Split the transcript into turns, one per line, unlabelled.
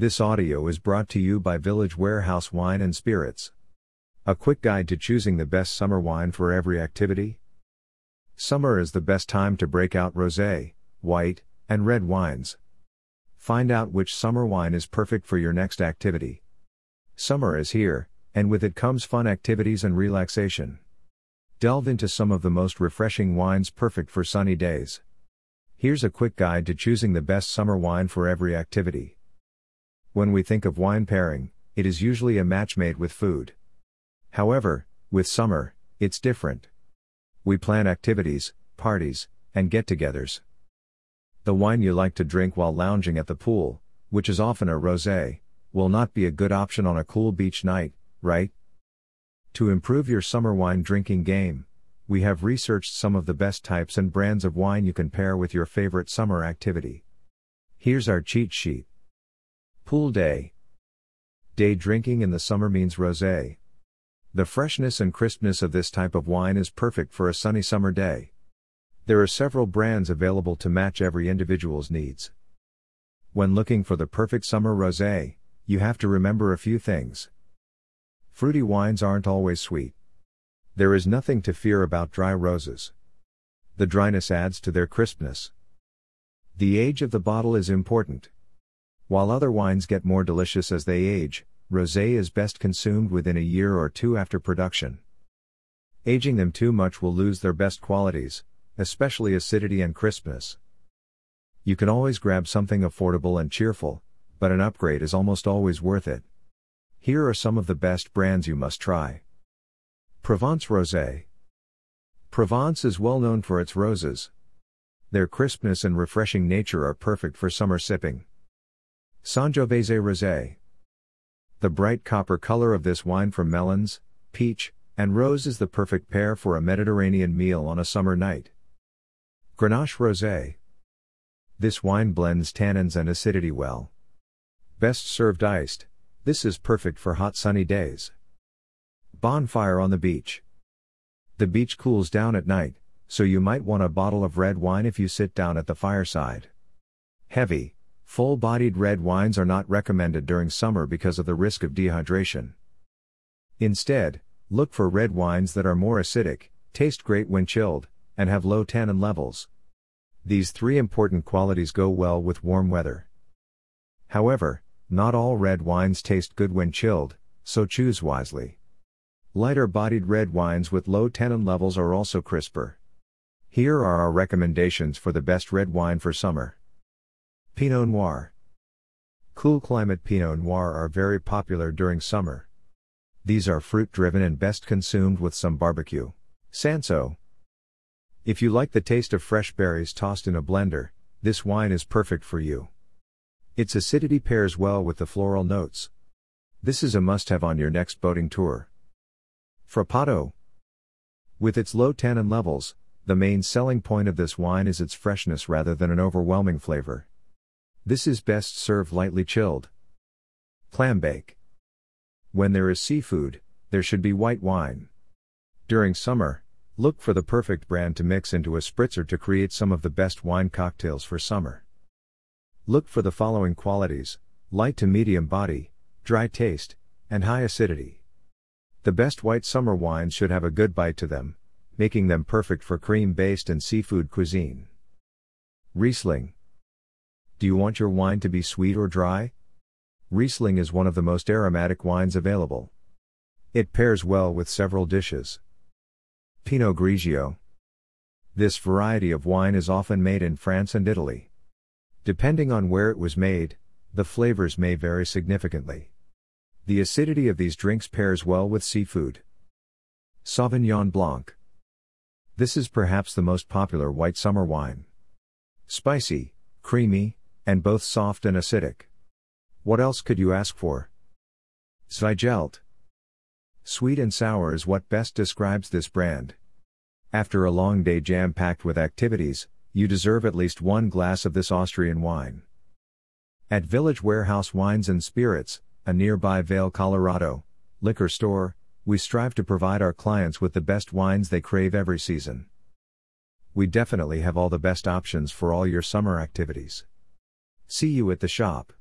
This audio is brought to you by Village Warehouse Wine and Spirits. A quick guide to choosing the best summer wine for every activity. Summer is the best time to break out rosé, white, and red wines. Find out which summer wine is perfect for your next activity. Summer is here, and with it comes fun activities and relaxation. Delve into some of the most refreshing wines perfect for sunny days. Here's a quick guide to choosing the best summer wine for every activity. When we think of wine pairing, it is usually a match made with food. However, with summer, it's different. We plan activities, parties, and get togethers. The wine you like to drink while lounging at the pool, which is often a rosé, will not be a good option on a cool beach night, right? To improve your summer wine drinking game, we have researched some of the best types and brands of wine you can pair with your favorite summer activity. Here's our cheat sheet. Pool day. Day drinking in the summer means rosé. The freshness and crispness of this type of wine is perfect for a sunny summer day. There are several brands available to match every individual's needs. When looking for the perfect summer rosé, you have to remember a few things. Fruity wines aren't always sweet. There is nothing to fear about dry rosés. The dryness adds to their crispness. The age of the bottle is important. While other wines get more delicious as they age, rosé is best consumed within a year or two after production. Aging them too much will lose their best qualities, especially acidity and crispness. You can always grab something affordable and cheerful, but an upgrade is almost always worth it. Here are some of the best brands you must try. Provence Rosé. Provence is well known for its rosés. Their crispness and refreshing nature are perfect for summer sipping. Sangiovese Rosé. The bright copper color of this wine from melons, peach, and rose is the perfect pair for a Mediterranean meal on a summer night. Grenache Rosé. This wine blends tannins and acidity well. Best served iced. This is perfect for hot sunny days. Bonfire on the beach. The beach cools down at night, so you might want a bottle of red wine if you sit down at the fireside. Heavy, full bodied red wines are not recommended during summer because of the risk of dehydration. Instead, look for red wines that are more acidic, taste great when chilled, and have low tannin levels. These three important qualities go well with warm weather. However, not all red wines taste good when chilled, so choose wisely. Lighter bodied red wines with low tannin levels are also crisper. Here are our recommendations for the best red wine for summer Pinot Noir. Cool climate Pinot Noir are very popular during summer. These are fruit driven and best consumed with some barbecue. Cinsault. If you like the taste of fresh berries tossed in a blender, this wine is perfect for you. Its acidity pairs well with the floral notes. This is a must have on your next boating tour. Frappato. With its low tannin levels, the main selling point of this wine is its freshness rather than an overwhelming flavor. This is best served lightly chilled. Clam bake. When there is seafood, there should be white wine. During summer, look for the perfect brand to mix into a spritzer to create some of the best wine cocktails for summer. Look for the following qualities light to medium body, dry taste, and high acidity. The best white summer wines should have a good bite to them, making them perfect for cream based and seafood cuisine. Riesling. Do you want your wine to be sweet or dry? Riesling is one of the most aromatic wines available. It pairs well with several dishes. Pinot Grigio. This variety of wine is often made in France and Italy. Depending on where it was made, the flavors may vary significantly. The acidity of these drinks pairs well with seafood. Sauvignon Blanc. This is perhaps the most popular white summer wine. Spicy, creamy, and both soft and acidic. What else could you ask for? Zweigelt. Sweet and sour is what best describes this brand. After a long day jam packed with activities, you deserve at least one glass of this Austrian wine. At Village Warehouse Wines and Spirits, a nearby Vail, Colorado, liquor store, we strive to provide our clients with the best wines they crave every season. We definitely have all the best options for all your summer activities. See you at the shop.